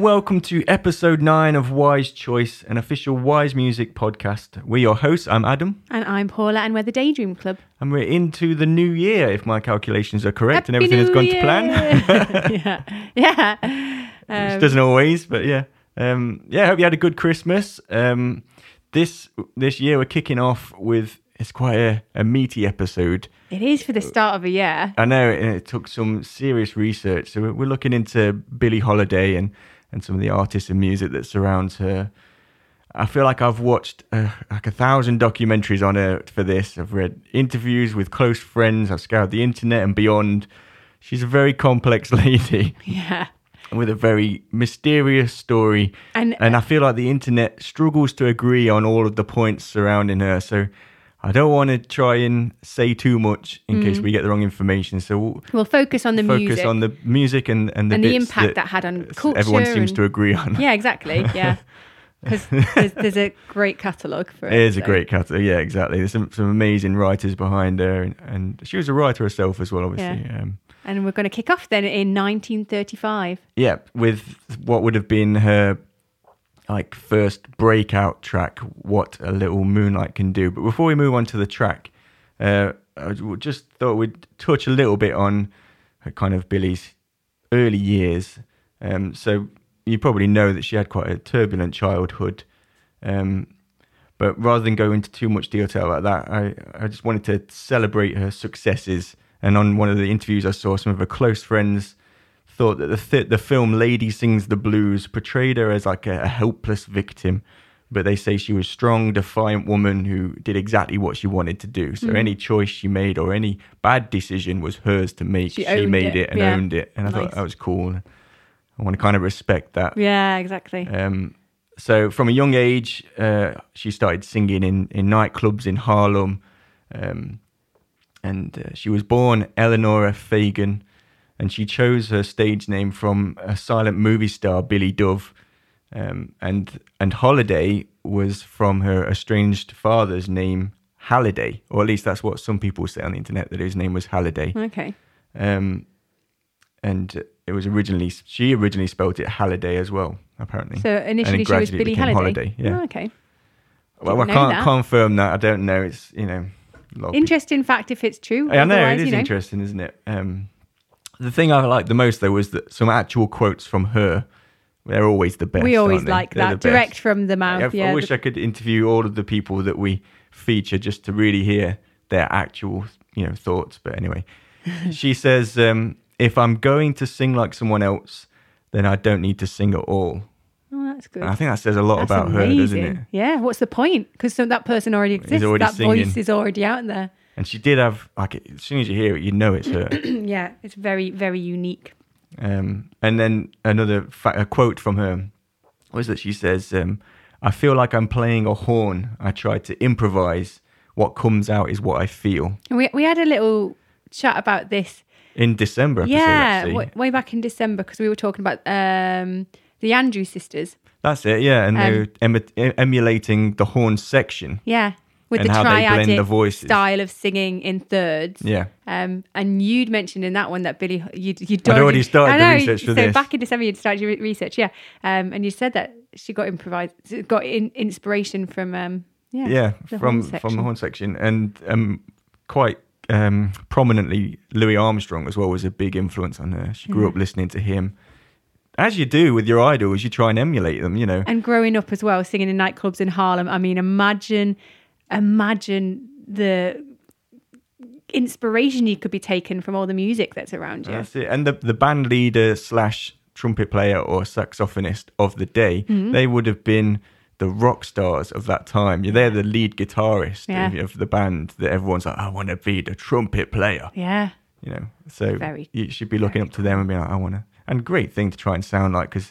and welcome to episode 9 of Wise Choice, an official Wise Music podcast. We're your hosts. I'm Adam, And I'm Paula, and we're the Daydream Club. and we're into the new year, if my calculations are correct and Happy everything has New gone to plan. yeah, yeah. Which Um, doesn't always, but yeah. Um, yeah, I hope you had a good Christmas. Um, this this year we're kicking off with it's quite a, a meaty episode. it is for the start of a year. I know it, it took some serious research. So we're, we're looking into Billie Holiday and, and some of the artists and music that surrounds her. I feel like I've watched uh, like a thousand documentaries on her for this. I've read interviews with close friends. I've scoured the internet and beyond. She's a very complex lady Yeah. with a very mysterious story. And- and I feel like the internet struggles to agree on all of the points surrounding her. So I don't want to try and say too much in case we get the wrong information. So we'll We'll focus on Mm. the focus music on the music and, and the, and the impact that, had on culture. everyone seems and- to agree on. Yeah, exactly. Yeah. Because there's, there's a great catalogue for it. It is a great catalog. Yeah, exactly. There's some, some amazing writers behind her, and, and she was a writer herself as well, obviously. Yeah. Um, And we're going to kick off then in 1935. yeah, with what would have been her like first breakout track, "What a Little Moonlight Can Do." But before we move on to the track, uh, I just thought we'd touch a little bit on kind of Billie's early years. Um, so you probably know that she had quite a turbulent childhood. Um, but rather than go into too much detail about that, I, I just wanted to celebrate her successes. And on one of the interviews I saw, some of her close friends thought that the th- the film Lady Sings the Blues portrayed her as like a, a helpless victim, but they say she was a strong, defiant woman who did exactly what she wanted to do. So any choice she made or any bad decision was hers to make. She She, made it, it, and yeah. owned it, and I thought that was cool. I want to kind of respect that. Yeah, exactly. Um, so from a young age, uh, she started singing in, in nightclubs in Harlem. Um, and uh, she was born Eleanora Fagan, and she chose her stage name from a silent movie star, Billie Dove. Um, and and Holiday was from her estranged father's name, Halliday, or at least that's what some people say on the internet that his name was Halliday. okay. Um, and it was originally she originally spelled it Halliday as well, apparently. So initially she was Billie Halliday. Holiday. Yeah. Oh, okay. well, I Didn't know can't that. confirm that. I don't know. It's you know. Interesting fact if it's true. I know it is you know. interesting, isn't it? Um, the thing I liked the most though was that some actual quotes from her. They're always the best. We always like They're that. Direct from the mouth. I, yeah. I wish the- I could interview all of the people that we feature just to really hear their actual, you know, thoughts. But anyway, she says, um, "If I'm going to sing like someone else, then I don't need to sing at all." oh, that's good. And I think that says a lot That's about her, doesn't it? Yeah, what's the point? Because that person already exists. already that singing. voice is already out there. And she did have like as soon as you hear it, you know it's her. yeah, it's very, very unique. Um, and then another fa- a quote from her was that she says, um, "I feel like I'm playing a horn. I try to improvise. What comes out is what I feel." We we had a little chat about this. In December, episode, yeah, actually. w- way back in December because we were talking about um, the Andrews sisters. that's it. Yeah, and they Um, were emi- e- emulating the horn section. Yeah, with And the how they blend triadic the voices. style of singing in thirds. Yeah, Um, and you'd mentioned in that one that Billie, you'd, you'd. I'd already started I the research for so this. back in December, you'd started your research, yeah. Um, and you said that she got improvised, got in, inspiration from, um, yeah, yeah, the from horn from the horn section, and um, quite um, prominently, Louis Armstrong as well was a big influence on her. She grew up listening to him. As you do with your idols, you try and emulate them. You know, And growing up as well, singing in nightclubs in Harlem. I mean, imagine, imagine the inspiration you could be taken from all the music that's around you. That's it. And the the band leader slash trumpet player or saxophonist of the day, Mm-hmm. they would have been the rock stars of that time. They're the lead guitarist Yeah. of, the band that everyone's like, I want to be the trumpet player. Yeah. You know, so Very, you should be looking up to them and be like, I want to. And great thing to try and sound like because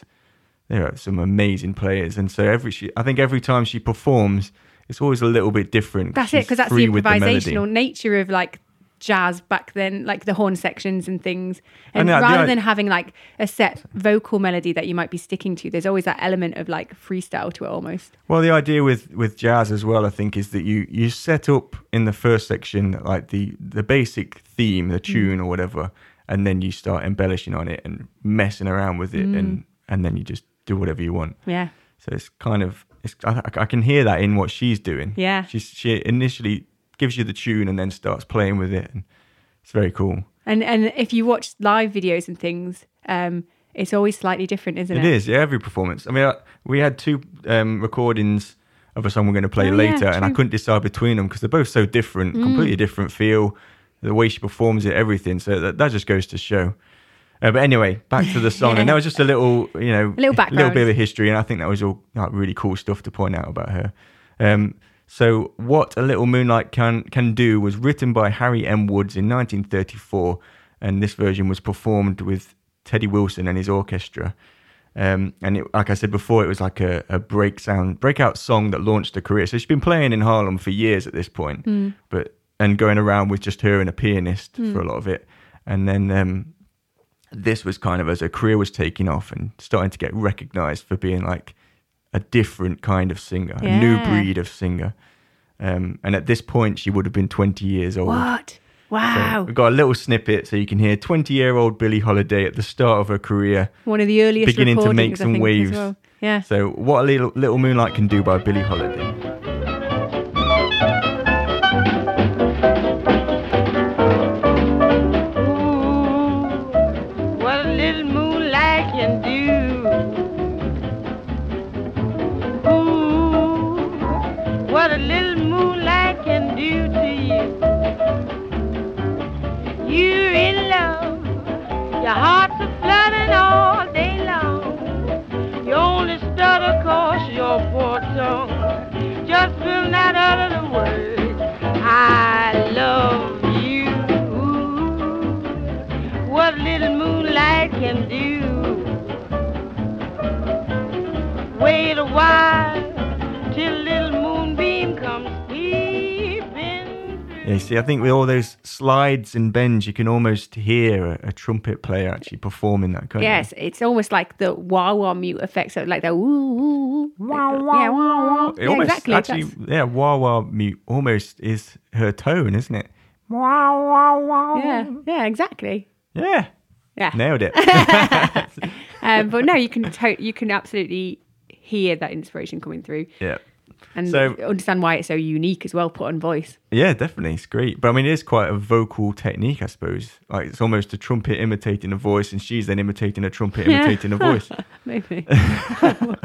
there are some amazing players. And so every, she, I think every time she performs, it's always a little bit different. That's it, because that's the free with melody. improvisational nature of like jazz back then, like the horn sections and things. And the rather than having like a set vocal melody that you might be sticking to, there's always that element of like freestyle to it almost. Well, the idea with with jazz as well, I think, is that you you set up in the first section like the the basic theme, the mm. tune or whatever, and then you start embellishing on it and messing around with it, mm. and and then you just do whatever you want. Yeah. So it's kind of I, I can hear that in what she's doing. Yeah. She's she initially gives you the tune and then starts playing with it, and it's very cool. And and if you watch live videos and things, um, it's always slightly different, isn't it? It is, yeah. Every performance. I mean, I, we had two um, recordings of a song we're going to play Oh, yeah, later, and I. Mm. couldn't decide between them because they're both so different, completely different feel, the way she performs it, everything. So that, that just goes to show. Uh, but anyway, back to the song, and that was just a little, you know, little background. little bit of a history, and I think that was all like, really cool stuff to point out about her. Um, so, what a little moonlight can can do was written by Harry M. Woods in 1934, and this version was performed with Teddy Wilson and his orchestra. Um, and it, like I said before, it was like a, a break sound, breakout song that launched her career. So she's been playing in Harlem for years at this point, but and going around with just her and a pianist for a lot of it. And then um, this was kind of as her career was taking off and starting to get recognized for being like a different kind of singer, a new breed of singer. Um, and at this point, she would have been 20 years old. What? So Wow. we've got a little snippet so you can hear 20 year old Billie Holiday at the start of her career. One of the earliest beginning to make some waves. well. Yeah. So, what a little, little moonlight can do by Billie Holiday. See, I think with all those slides and bends, you can almost hear a, a trumpet player actually performing that kind Yes, it's almost like the wah wah mute effect, so like the woo woo woo. Wah wah yeah, wah wah. It Yeah, almost, exactly. Actually, that's- yeah, wah wah mute almost is her tone, isn't it? Wah wah wah. yeah, yeah, exactly. Yeah. Yeah. Nailed it. Um, but no, you can to- you can absolutely hear that inspiration coming through, yeah. And So- understand why it's so unique as well, put on voice. Yeah, definitely. It's great. But I mean, it is quite a vocal technique, I suppose. Like, it's almost a trumpet imitating a voice, and she's then imitating a trumpet Yeah. imitating a voice. Maybe. But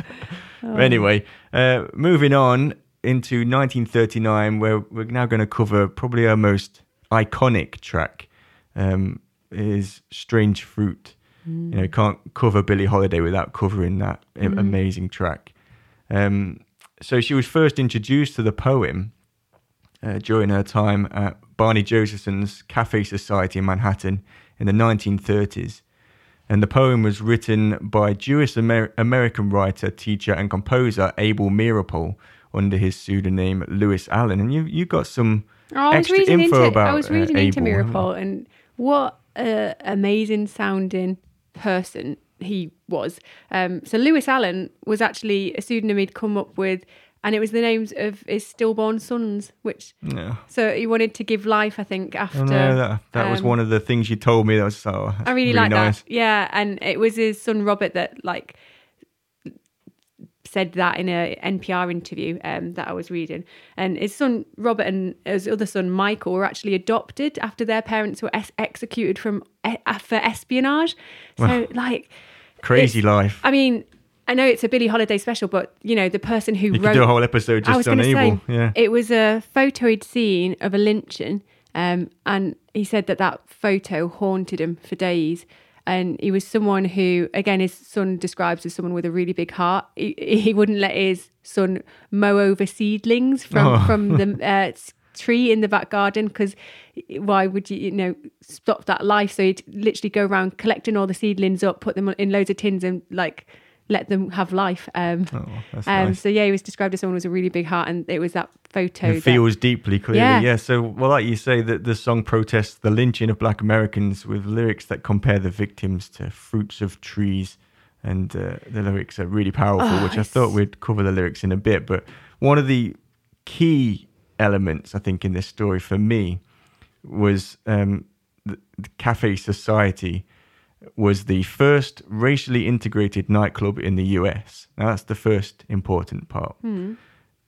anyway, uh, moving on into 1939, where we're now going to cover probably our most iconic track, um, is "Strange Fruit." You know, can't cover Billie Holiday without covering that a- amazing track. Um, so she was first introduced to the poem uh, during her time at Barney Josephson's Cafe Society in Manhattan in the 1930s. And the poem was written by Jewish Amer- American writer, teacher, and composer Abel Meeropol under his pseudonym Lewis Allan. And you you got some Oh, extra info into about I was uh, reading into Abel, haven't? Meeropol and what an amazing sounding person he was. Um, so Lewis Allan was actually a pseudonym he'd come up with, and it was the names of his stillborn sons, which Yeah. so he wanted to give life, I think, after. Oh, no, that, that was um, one of the things you told me. That was so. I really, like nice. that. Yeah, and it was his son Robert that like said that in a NPR interview um, that I was reading. And his son Robert and his other son Michael were actually adopted after their parents were es- executed from for espionage. So like Crazy life. I mean, I know it's a Billie Holiday special, but you know the person who You wrote do a whole episode I was just on say, yeah. it was a photo he'd seen of a lynching, um, and he said that that photo haunted him for days. And he was someone who, again, his son describes as someone with a really big heart. He, he wouldn't let his son mow over seedlings from Oh. from the uh, tree in the back garden because why would you, you know, stop that life? So he'd literally go around collecting all the seedlings up, put them in loads of tins, and like let them have life. Um, Oh, um, nice. So yeah, he was described as someone with a really big heart, and it was that photo. Feels deeply, clearly. Yeah. Yeah. So, well, like you say, that the song protests the lynching of black Americans with lyrics that compare the victims to fruits of trees. And uh, the lyrics are really powerful, Oh, which I it's- thought we'd cover the lyrics in a bit. But one of the key elements, I think, in this story for me was um, the, the Cafe Society was the first racially integrated nightclub in the US. Now, that's the first important part.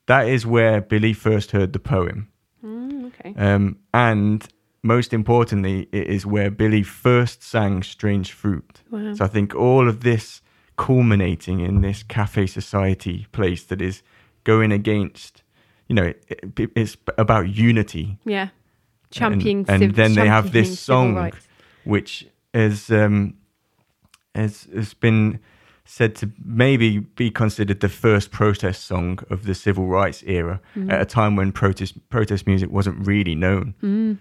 That is where Billie first heard the poem. Mm, okay. Um, and most importantly, it is where Billie first sang Strange Fruit. Wow. So I think all of this culminating in this cafe society place that is going against, you know, it, it, it's about unity. Yeah. Championing and, and civ- then they have this song, which is um, has has been said to maybe be considered the first protest song of the civil rights era Mm. at a time when protest protest music wasn't really known. Mm.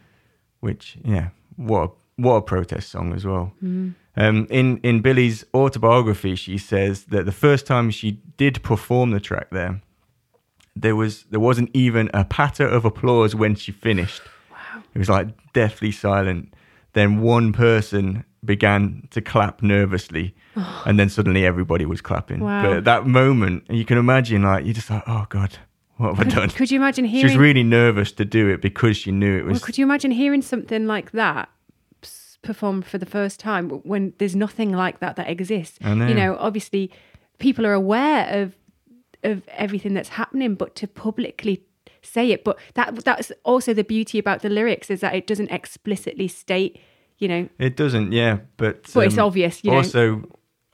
Which, yeah, what a, what a protest song as well. Mm. Um, in in Billie's autobiography, she says that the first time she did perform the track there, there was there wasn't even a patter of applause when she finished. Wow. It was like deathly silent. Then one person began to clap nervously, and then suddenly everybody was clapping. Wow. But at that moment, you can imagine, like you're just like, oh god, what have I done? Could you imagine hearing? She was really nervous to do it because she knew it well, was. could you imagine hearing something like that performed for the first time when there's nothing like that that exists? Know. You know, obviously, people are aware of of everything that's happening, but to publicly say it, but that that's also the beauty about the lyrics is that it doesn't explicitly state, you know, It doesn't, yeah, but But it's obvious, you know. also,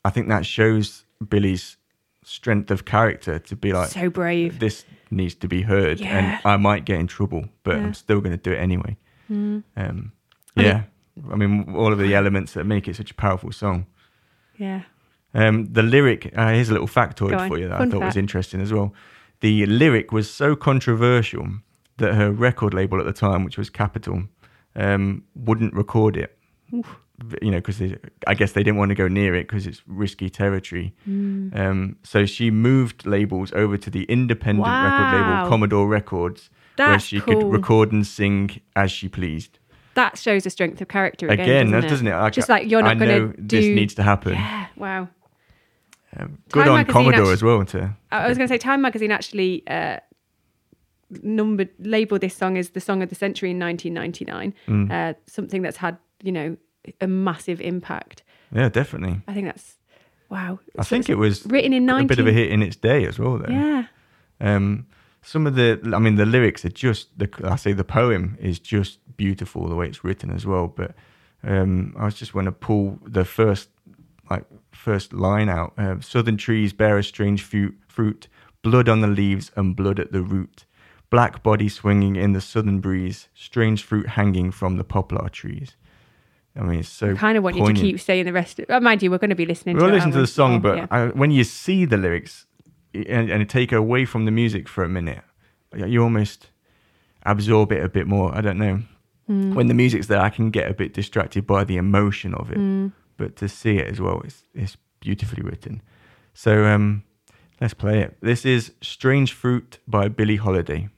I think that shows Billie's strength of character to be like, so brave. this needs to be heard, Yeah. and I might get in trouble, but Yeah. Mm. I'm still going to do it anyway. Um, yeah, I mean, all of the elements that make it such a powerful song. Yeah. Um, the lyric, uh, here's a little factoid for you that Fun I thought was interesting as well. The lyric was so controversial that her record label at the time, which was Capitol, um, wouldn't record it. You know, because I guess they didn't want to go near it because it's risky territory. Mm. Um, so she moved labels over to the independent record label Commodore Records, where she cool. could record and sing as she pleased. That shows the strength of character again, Again, doesn't, doesn't it? Just like you're not going to do. this needs to happen. Yeah. Wow. Um, good Time on Commodore as well to I I was going to say Time Magazine actually uh, numbered labeled this song as the song of the century in 1999. Mm. Uh, something that's had you know a massive impact. Yeah, definitely. I think that's wow. I So think it was written in a bit of a hit in its day as well. Though. Yeah. Um, some of the, I mean, the lyrics are just the. I say the poem is just beautiful the way it's written as well. But um, I was just want to pull the first, like first line out. Uh, Southern trees bear a strange fruit, fruit, blood on the leaves and blood at the root. Black body swinging in the southern breeze, strange fruit hanging from the poplar trees. I mean, it's so. kind of want you to keep saying the rest. Of, oh, mind you, we're going to be listening. We'll to listen to the song, but yeah. I, when you see the lyrics and, and take away from the music for a minute, you almost absorb it a bit more. I don't know. Hmm. When the music's there, I can get a bit distracted by the emotion of it, Hmm. But to see it as well, it's, it's beautifully written. So um, let's play it. This is Strange Fruit by Billie Holiday.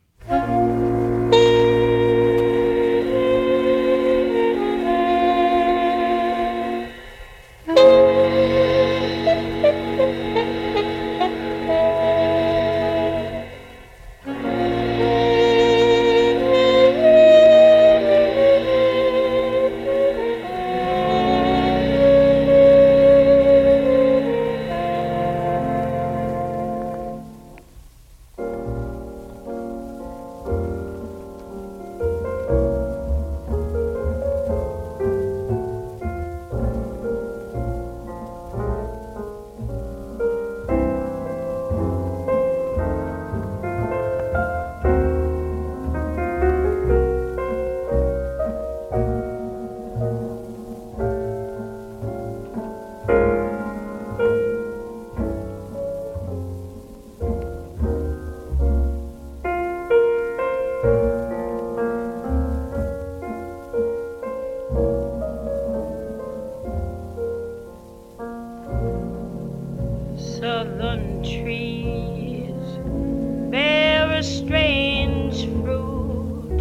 A strange fruit,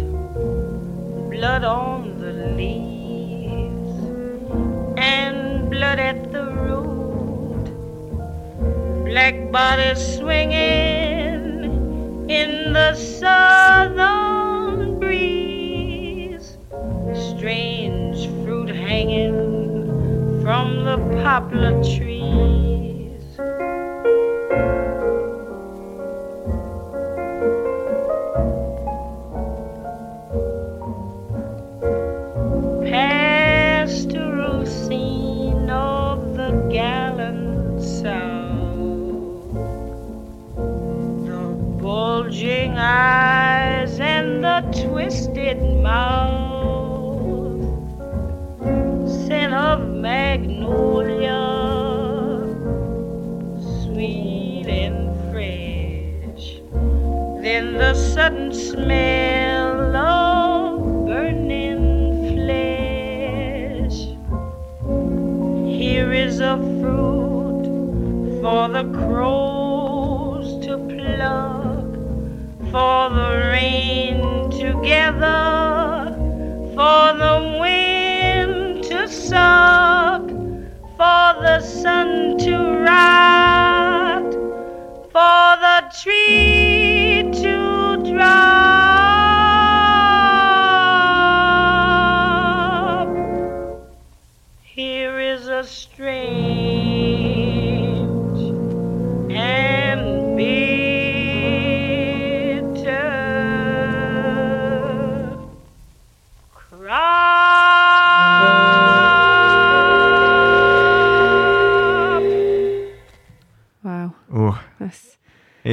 blood on the leaves and blood at the root, black bodies swinging in the southern breeze, strange fruit hanging from the poplar trees. Smell of burning flesh. Here is a fruit for the crows to pluck, for the rain to gather, for the wind to suck, for the sun to rot, for the tree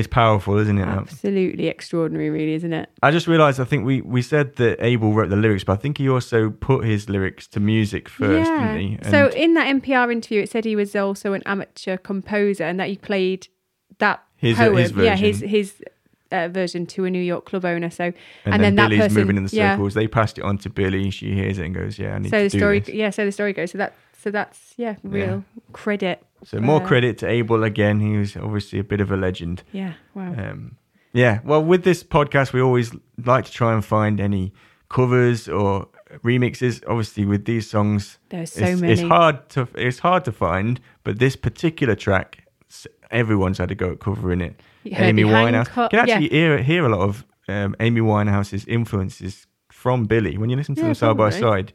it's powerful, isn't it? absolutely extraordinary, really, isn't it? I just realised. I think we we said that Abel wrote the lyrics, but I think he also put his lyrics to music first, didn't he? So in that NPR interview, it said he was also an amateur composer and that he played that His- uh, poem, his yeah, his version. his uh, version to a New York club owner. So and, then, that Billie's person, moving in the yeah. circles. They passed it on to Billie. She hears it and goes, "Yeah, I need So the story, this." yeah. So the story goes. So that, so that's yeah, real credit. So more uh, credit to Abel again. He was obviously a bit of a legend. Yeah, wow. Um, yeah. Well, with this podcast, we always like to try and find any covers or remixes. Obviously, with these songs, There's so it's, it's hard to it's hard to find. But this particular track, everyone's had a go at covering it. Herbie Amy Winehouse. Hancock, You can actually yeah. hear hear a lot of um, Amy Winehouse's influences from Billie when you listen to Yeah, them side by side.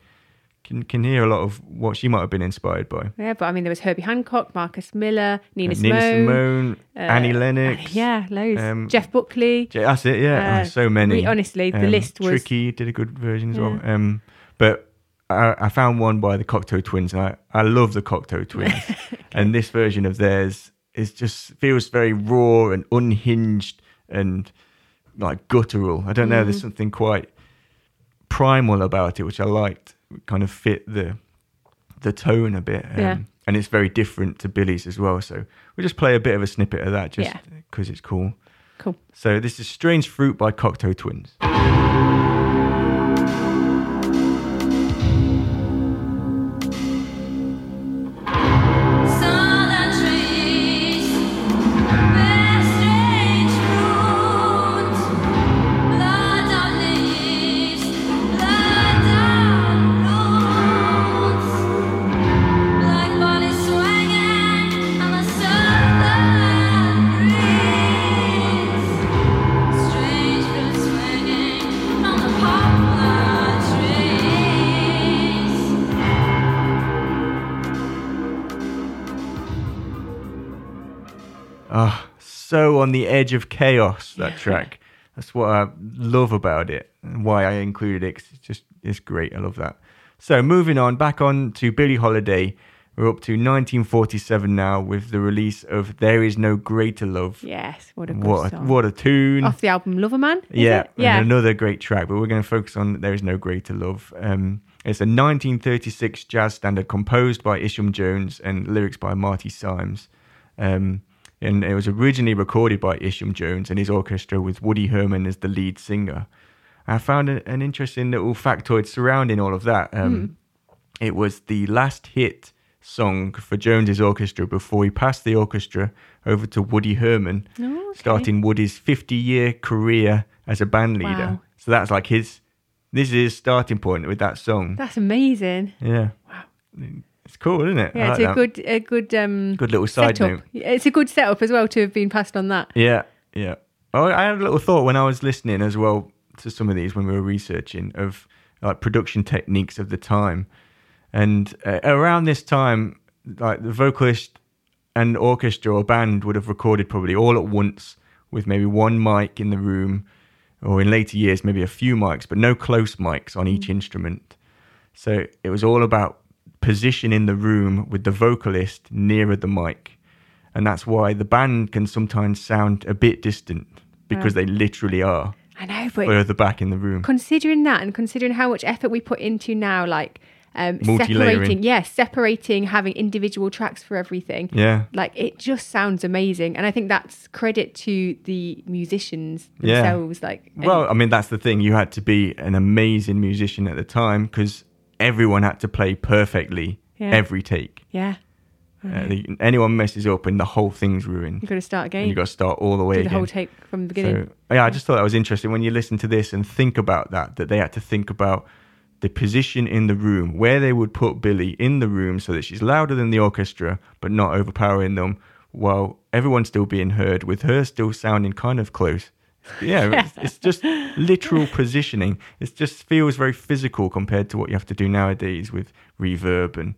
Can can hear a lot of what she might have been inspired by. Yeah, but I mean, there was Herbie Hancock, Marcus Miller, Nina, Uh, Nina Simone, Simone, uh, Annie Lennox. Yeah, loads. um, Jeff Buckley. Yeah, That's it, yeah. Uh, Oh, so many. re- honestly, the Um, list was- Tricky did a good version as well. Um, but I, I found one by the Cocteau Twins, and I, I love the Cocteau Twins. And this version of theirs is just feels very raw and unhinged and like guttural. I don't know. Mm. There's something quite primal about it, which I liked. Kind of fit the the tone a bit. Um, Yeah. And it's very different to Billie's as well. So we'll just play a bit of a snippet of that just Yeah. because it's cool. Cool. So this is Strange Fruit by Cocteau Twins. So on the edge of chaos, that track. That's what I love about it and why I included it. it's just, it's great. I love that. So moving on, back on to Billie Holiday. We're up to 1947 now with the release of There Is No Greater Love. Yes, what a good What a, song. what a tune. Off the album Loverman. is yeah, it? yeah. and another great track, but we're going to focus on There Is No Greater Love. Um, it's a 1936 jazz standard composed by Isham Jones and lyrics by Marty Symes. Um, and it was originally recorded by Isham Jones and his orchestra with Woody Herman as the lead singer. I found an interesting little factoid surrounding all of that. Um, It was the last hit song for Jones's orchestra before he passed the orchestra over to Woody Herman, Oh, okay. starting Woody's 50-year career as a band leader. Wow. So that's like his. This is his starting point with that song. That's amazing. Yeah. Wow. It's cool, isn't it? Yeah, like it's a that. good, a good, um, Good little side setup. note. It's a good setup as well to have been passed on that. Yeah, yeah. Oh, I had a little thought when I was listening as well to some of these when we were researching of like production techniques of the time, and uh, around this time like the vocalist and orchestra or band would have recorded probably all at once with maybe one mic in the room, or in later years maybe a few mics, but no close mics on each instrument. So it was all about position in the room with the vocalist nearer the mic, and that's why the band can sometimes sound a bit distant because they literally are I know, but further back in the room. considering that and considering how much effort we put into now, like um, separating, yeah, separating, having individual tracks for everything. Yeah. Like it just sounds amazing, and I think that's credit to the musicians Yeah. themselves. Like, Well, I mean, that's the thing. You had to be an amazing musician at the time because everyone had to play perfectly Yeah. every take. yeah, Uh, the, anyone messes up and the whole thing's ruined. You've got to start again. You've got to start all the way do the again. whole take from the beginning. So, yeah, I just thought that was interesting when you listen to this and think about that, that they had to think about the position in the room, where they would put Billie in the room so that she's louder than the orchestra, but not overpowering them, while everyone's still being heard, with her still sounding kind of close. Yeah, it's, it's just literal positioning. It just feels very physical compared to what you have to do nowadays with reverb and.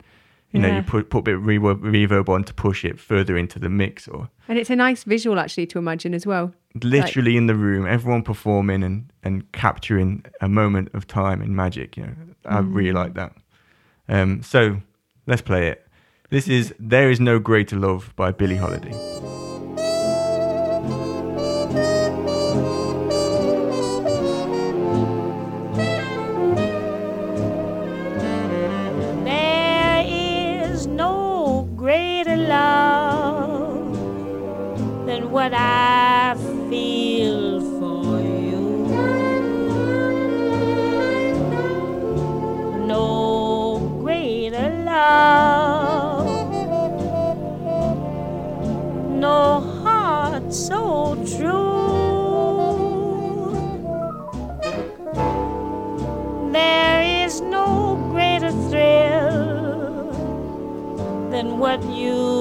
You know, Yeah. you put put a bit of reverb, reverb on to push it further into the mix, or and it's a nice visual actually to imagine as well. literally in the room, everyone performing and, and capturing a moment of time and magic. You know, I really like that. Um, so let's play it. This is "There Is No Greater Love" by Billie Holiday. What I feel for you. No greater love, no heart so true. There is no greater thrill than what you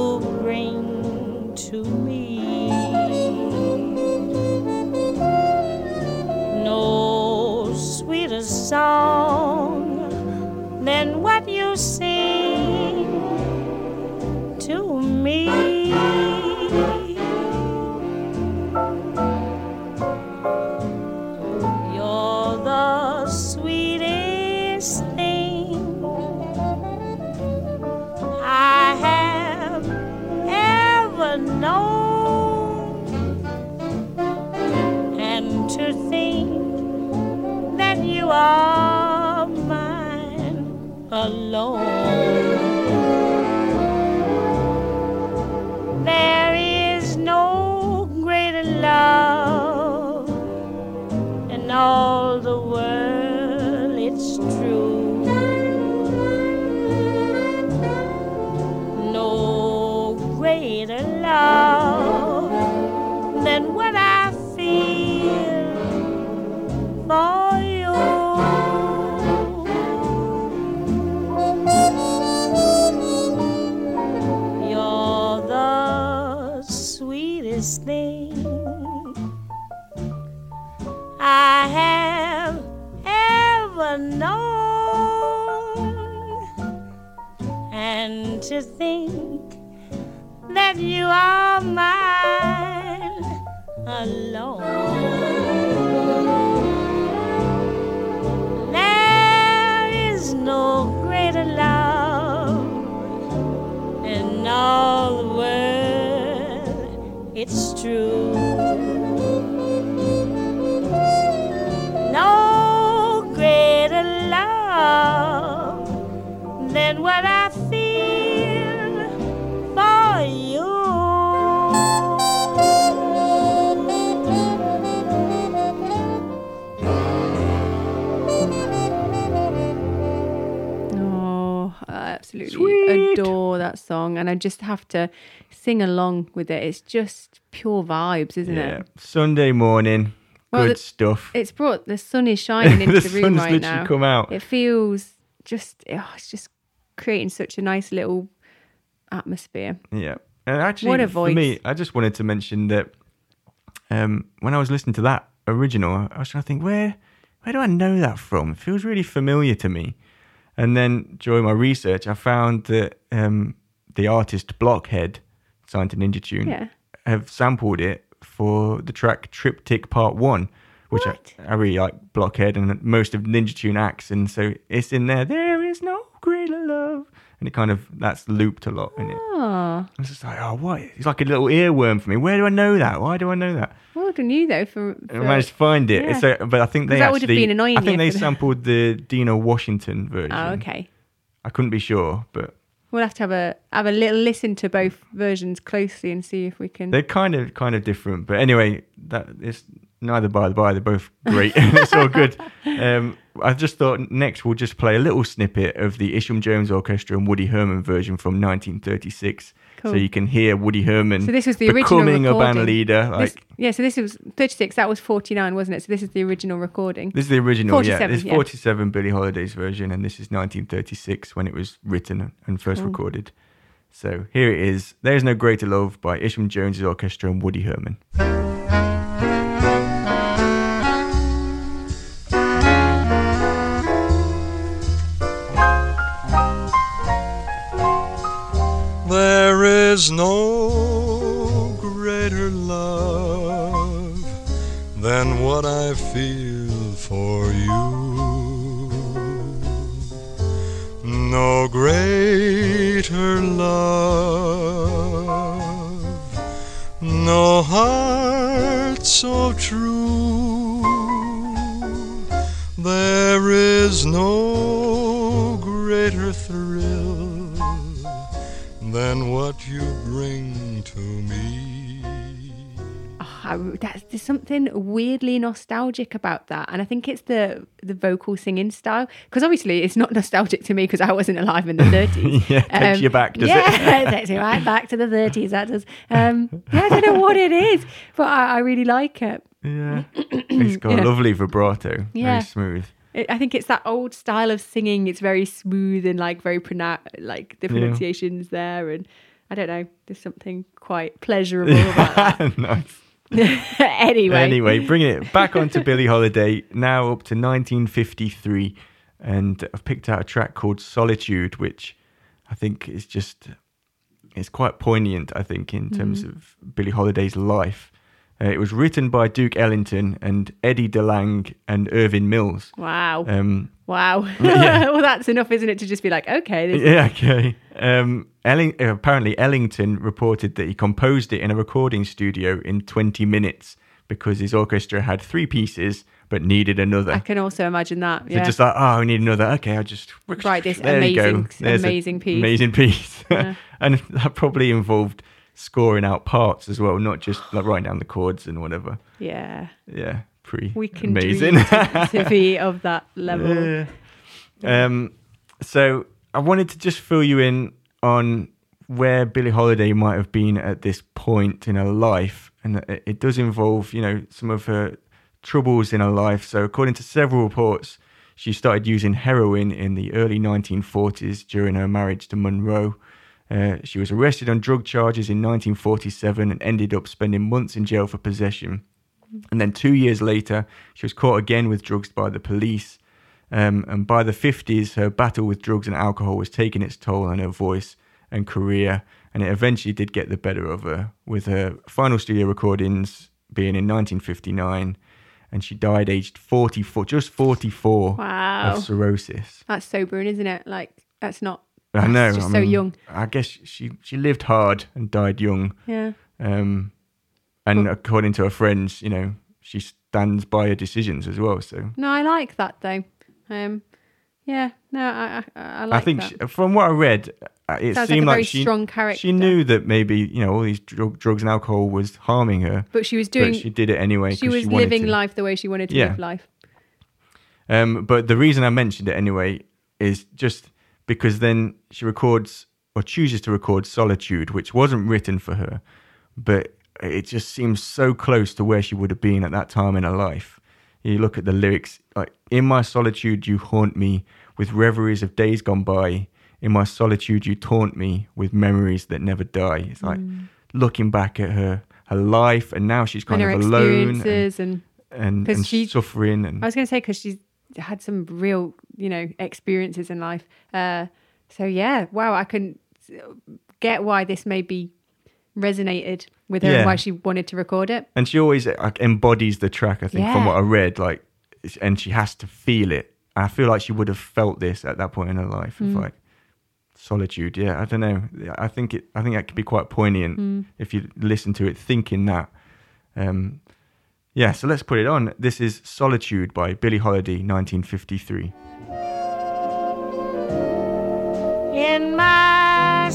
song, and I just have to sing along with it. It's just pure vibes, isn't Yeah, it? Sunday morning, Well, good the- stuff. It's brought the sun is shining into The the, room sun's right literally now. come out. It feels just, oh, it's just creating such a nice little atmosphere. Yeah. And actually, What a for me. I just wanted to mention that um, when I was listening to that original, I was trying to think, where where do I know that from? It feels really familiar to me. And then during my research, I found that um, the artist Blockhead, signed to Ninja Tune, Yeah. have sampled it for the track Triptych Part One, which I, I really like Blockhead and most of Ninja Tune acts, and so it's in there. There is no greater love, and it kind of that's looped a lot in it. Oh, I was just like, oh, what? It's like a little earworm for me. Where do I know that? Why do I know that? well done you though for. I managed to find it. yeah. So, but I think they that would have actually. been annoying I think they sampled the Dinah Washington version. oh, okay. I couldn't be sure, but We'll have to have a have a little listen to both versions closely and see if we can. they're kind of kind of different. But anyway, that is neither by the by. They're both great. it's all good. Um, I just thought next we'll just play a little snippet of the Isham Jones Orchestra and Woody Herman version from 1936, so you can hear Woody Herman So this was the original becoming a band recording. leader. Like This- yeah, so this was 36. That was 49, wasn't it? So this is the original recording. This is the original, yeah. 47, This is yeah. 47 Billie Holiday's version, and this is 1936 when it was written and first Cool. recorded. So here it is. There's No Greater Love by Isham Jones's Orchestra and Woody Herman. There is no greater love than what I feel for you. No greater love, no heart so true. There is no greater thrill than what you I, that's, there's something weirdly nostalgic about that, and I think it's the the vocal singing style. Because obviously, it's not nostalgic to me because I wasn't alive in the 30s. Yeah, takes you back, does it? yeah, takes you right back to the 30s. That does. Um, yeah, I don't know what it is, but I, I really like it. Yeah. it's got Yeah. a lovely vibrato. Yeah. Very smooth. it. I think it's that old style of singing. It's very smooth and like very pronoun like the Yeah. pronunciations there, and I don't know. There's something quite pleasurable about that. nice. anyway, Anyway, bringing it back onto Billie Holiday, now up to 1953. And I've picked out a track called Solitude, which I think is just, it's quite poignant, I think, in terms Mm-hmm. of Billie Holiday's life. Uh, it was written by Duke Ellington and Eddie DeLange and Irvin Mills. Wow. Um, Wow. Yeah. well, that's enough, isn't it, to just be like, okay, this Yeah, okay. Um, Elling- uh, apparently, Ellington reported that he composed it in a recording studio in 20 minutes because his orchestra had three pieces but needed another. I can also imagine that. So Yeah. just like, oh, we need another. Okay, I'll just Write this there you go. amazing- amazing piece. Amazing piece. Yeah. and that probably involved scoring out parts as well, not just like writing down the chords and whatever. yeah. Yeah, pretty We can amazing. to, to be of that level. Yeah. Um, so I wanted to just fill you in on where Billie Holiday might have been at this point in her life, and it, does involve, you know, some of her troubles in her life. So according to several reports, she started using heroin in the early 1940s during her marriage to Monroe. Uh, she was arrested on drug charges in 1947 and ended up spending months in jail for possession. And then two years later, she was caught again with drugs by the police. Um, and by the 50s, her battle with drugs and alcohol was taking its toll on her voice and career. And it eventually did get the better of her, with her final studio recordings being in 1959. And she died aged 44, just 44 Wow. of cirrhosis. That's sobering, isn't it? Like, that's not. I know. Just I so mean, young. I guess she, she lived hard and died young. Yeah. Um, and according to her friends, you know, she stands by her decisions as well. So No, I like that though. Um, yeah. No, I I, I like I think she, from what I read, uh, it Sounds like seemed like, very she strong character. she knew that maybe you know all these drug, drugs and alcohol was harming her, but she was doing. she did it anyway. She was wanted living to. life the way she wanted to Yeah. live life. Um, but the reason I mentioned it anyway is just because then she records or chooses to record Solitude, which wasn't written for her, but it just seems so close to where she would have been at that time in her life. You look at the lyrics, like, In my solitude, you haunt me with reveries of days gone by. In my solitude, you taunt me with memories that never die. It's like looking back at her her life, and now she's kind Mm. of alone and, and, and, and she- suffering. And I was going to say because she's had some real, you know, experiences in life. Uh, so yeah, wow, I can get why this maybe resonated with her Yeah. and why she wanted to record it. and she always like embodies the track. I think from what I read, like, and she has to feel it. I feel like she would have felt this at that point in her life Mm. of like solitude. Yeah, I don't know. I think it. I think that could be quite poignant Mm. if you listen to it, thinking that. Um, yeah, so let's put it on. This is Solitude by Billie Holiday, 1953. in my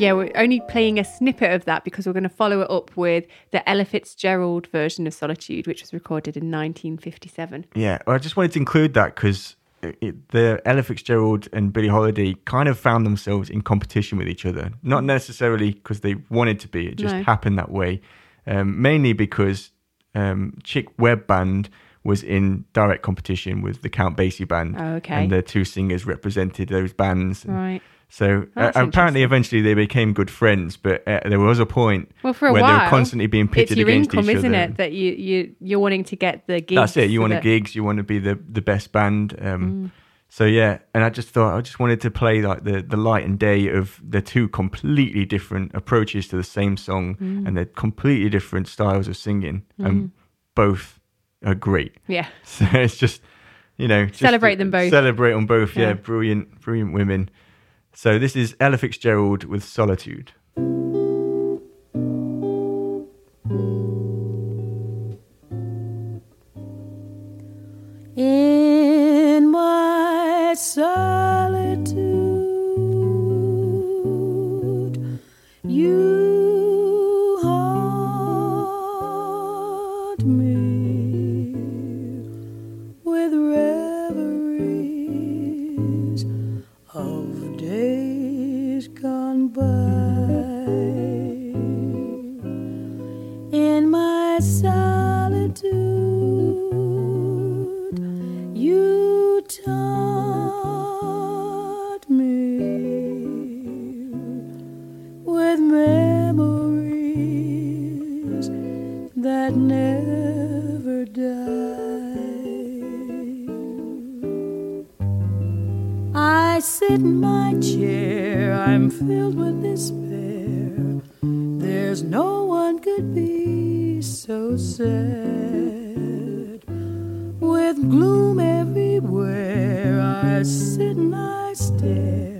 yeah, we're only playing a snippet of that because we're going to follow it up with the Ella Fitzgerald version of Solitude, which was recorded in 1957. Yeah, well, I just wanted to include that because the Ella Fitzgerald and Billie Holiday kind of found themselves in competition with each other. Not necessarily because they wanted to be; it just No. happened that way. Um, mainly because um, Chick Webb Band was in direct competition with the Count Basie Band, Oh, okay. and the two singers represented those bands. And Right. So uh, apparently, eventually, they became good friends. But uh, there was a point Well, for a where while, they were constantly being it's pitted your against income, each isn't it? That you you you're wanting to get the gigs. That's it. You so want that- gigs. You want to be the the best band. Um, Mm. So yeah, and I just thought I just wanted to play like the the light and day of the two completely different approaches to the same song Mm. and the completely different styles of singing, and both are great. Yeah. So it's just you know just Celebrate them both. Celebrate them both. Yeah, Yeah. brilliant, brilliant women. So this is Ella Fitzgerald with Solitude. In my solitude, you sit and I stare.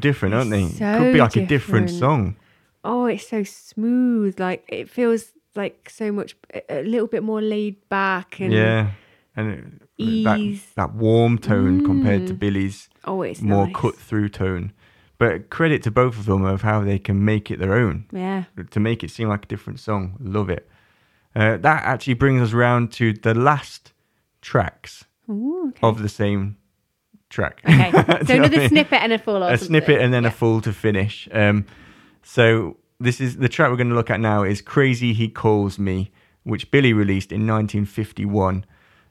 Different, aren't they? So Could be like a different different. song. Oh, it's so smooth. Like it feels like so much a little bit more laid back and Yeah, and it- that Ease. that warm tone compared to Mm. Billie's oh, it's more nice. cut through tone. But credit to both of them of how they can make it their own Yeah. to make it seem like a different song. Love it. Uh, that actually brings us round to the last tracks Ooh, okay. of the same track. Okay. So I another mean? snippet and a full. A snippet and then Yeah. a full to finish. Um, so this is the track we're going to look at now is "Crazy He Calls Me," which Billie released in 1951.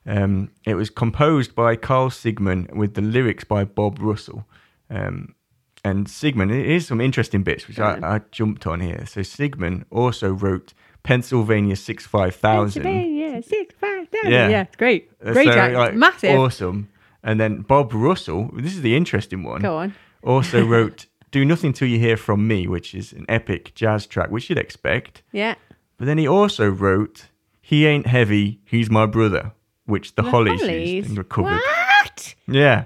Um, it was composed by Carl Sigman with the lyrics by Bob Russell. Um, and Sigmund, here's some interesting bits which I, I jumped on here. So Sigmund also wrote Pennsylvania Six Five Thousand. Pennsylvania, six, five, seven. Yeah. Yeah, it's great. Uh, Great so, track. like, Massive. Awesome. And then Bob Russell, this is the interesting one. Go on. Also wrote Do Nothing Till You Hear From Me, which is an epic jazz track, which you'd expect. Yeah. But then he also wrote He Ain't Heavy, He's My Brother, which the, Hollies, used and recovered. What? Yeah.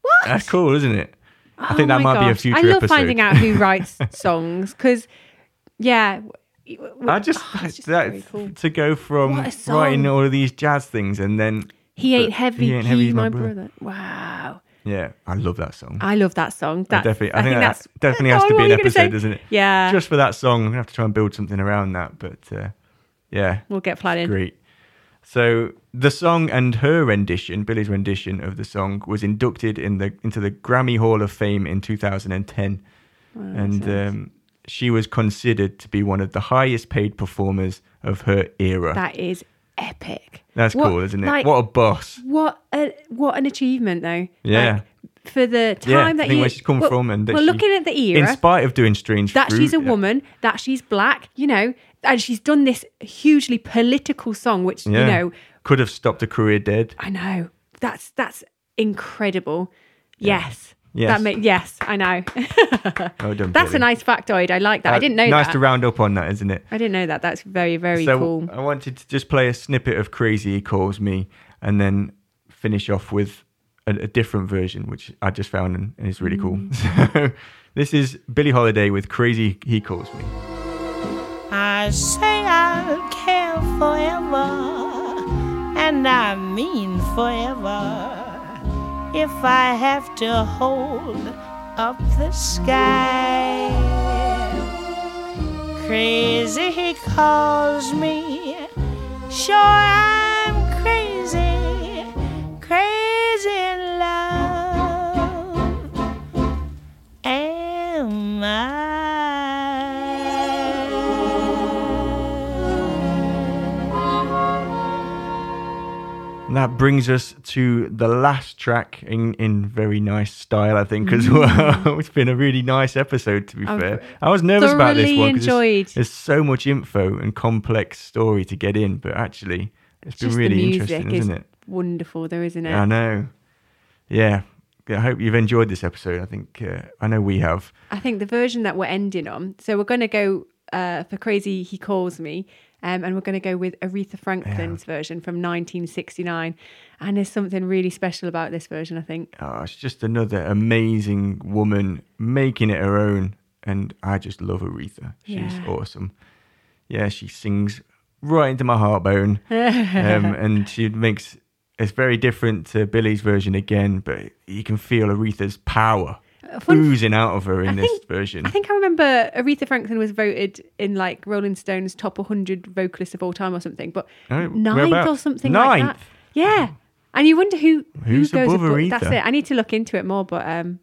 What? That's cool, isn't it? I think Oh that my might be a gosh. future I love episode. finding out who writes songs because, yeah. I just, oh, just that, cool. to go from writing all of these jazz things and then He ain't heavy. He Ain't he's Heavy, He's my brother. Wow. Yeah, I love that song. I love that song. That's, definitely, I, think, that that's definitely Oh, has to be an you gonna say? episode, doesn't it? Yeah. Just for that song, I'm gonna have to try and build something around that. But uh, yeah, we'll get planning. great. So the song and her rendition, Billie's rendition of the song, was inducted in the into the Grammy Hall of Fame in 2010, and um, she was considered to be one of the highest paid performers of her era. That is epic. That's What- cool, isn't it? like- what a boss! What a what an achievement though. Yeah. Like, for the time Yeah, that you where she's come well, from and that well, she- looking at the era, In spite of doing strange that fruit, she's a yeah. woman, that she's black, you know, and she's done this hugely political song, which Yeah. you know, could have stopped a career dead. I know that's that's incredible. Yes. Yes. That make, yes, I know. Well done, That's Billie. a nice factoid. I like that. I Uh, didn't know that. Nice that. to round up on that, isn't it? I didn't know that. That's very, very so cool. I wanted to just play a snippet of "Crazy He Calls Me" and then finish off with a, a different version, which I just found and, and is really cool. Mm. So this is Billie Holiday with "Crazy He Calls Me." I say I'll care forever, and I mean forever. If I have to hold up the sky, crazy he calls me. Sure, I'm crazy, crazy in love. Am I? That brings us to the last track in, in very nice style, I think, as well. it's been a really nice episode, to be Mm. I've fair. I was nervous about this one one 'cause enjoyed. there's, so much info and complex story to get in, but actually, it's been really interesting, is isn't it? wonderful, though, isn't it? I know. Yeah. I hope you've enjoyed this episode. I think uh, I know we have. I think the version that we're ending on. So we're going to go uh, for "Crazy He Calls Me," um, and we're going to go with Aretha Franklin's version from 1969. And there's something really special about this version. I think. Oh, it's just another amazing woman making it her own, and I just love Aretha. She's Yeah. awesome. Yeah, she sings right into my heartbone, um, and she makes it's very different to Billie's version again, but you can feel Aretha's power fun- oozing out of her in I this think- version. I think I remember Aretha Franklin was voted in like Rolling Stone's top 100 vocalists of all time or something, but Oh, ninth or something like Ninth? that. Yeah, and you wonder who Who's who goes above above- Aretha? That's it. I need to look into it more, but um,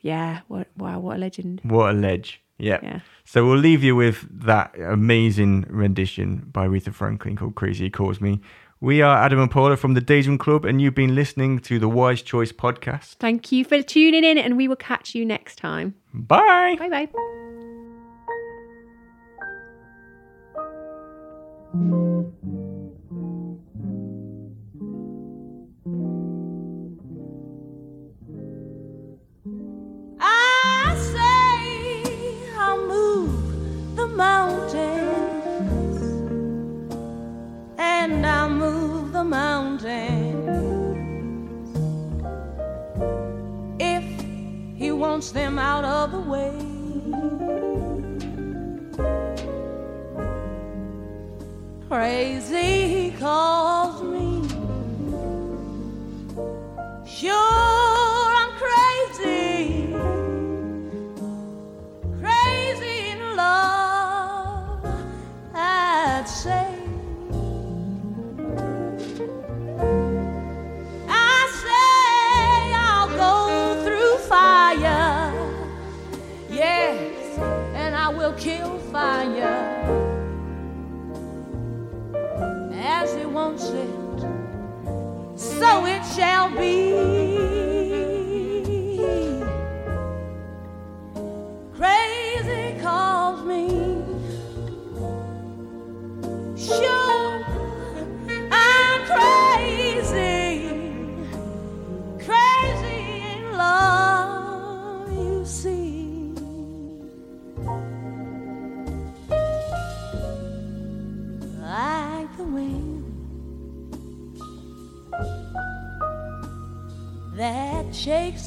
yeah, what wow, what a legend. What a ledge. Yeah. Yeah. So we'll leave you with that amazing rendition by Aretha Franklin called Crazy He Calls Me. We are Adam and Paula from the Daydream Club, and you've been listening to the Wise Choice podcast. Thank you for tuning in, and we will catch you next time. Bye. Bye bye. I mountains if he wants them out of the way. Crazy he calls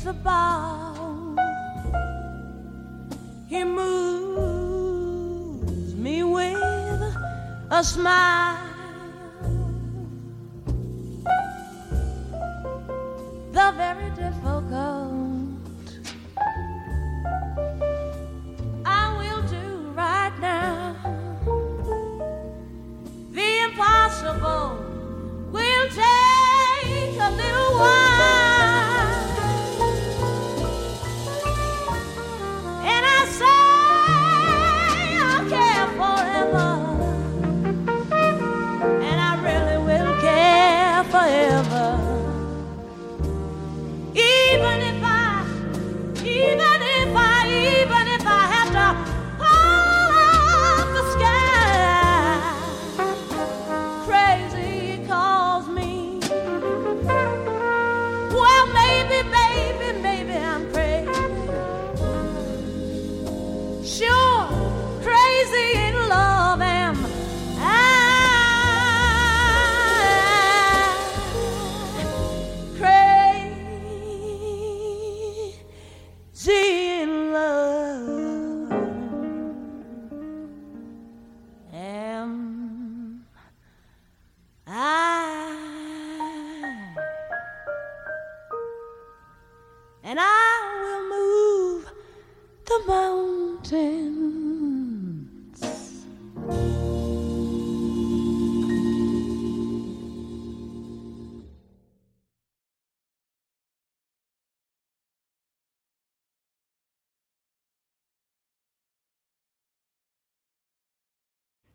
the bough.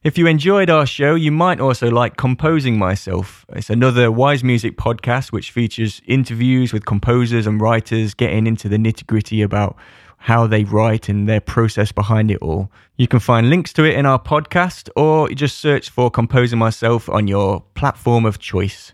If you enjoyed our show, you might also like Composing Myself. It's another Wise Music podcast which features interviews with composers and writers getting into the nitty gritty about how they write and their process behind it all. You can find links to it in our podcast or just search for Composing Myself on your platform of choice.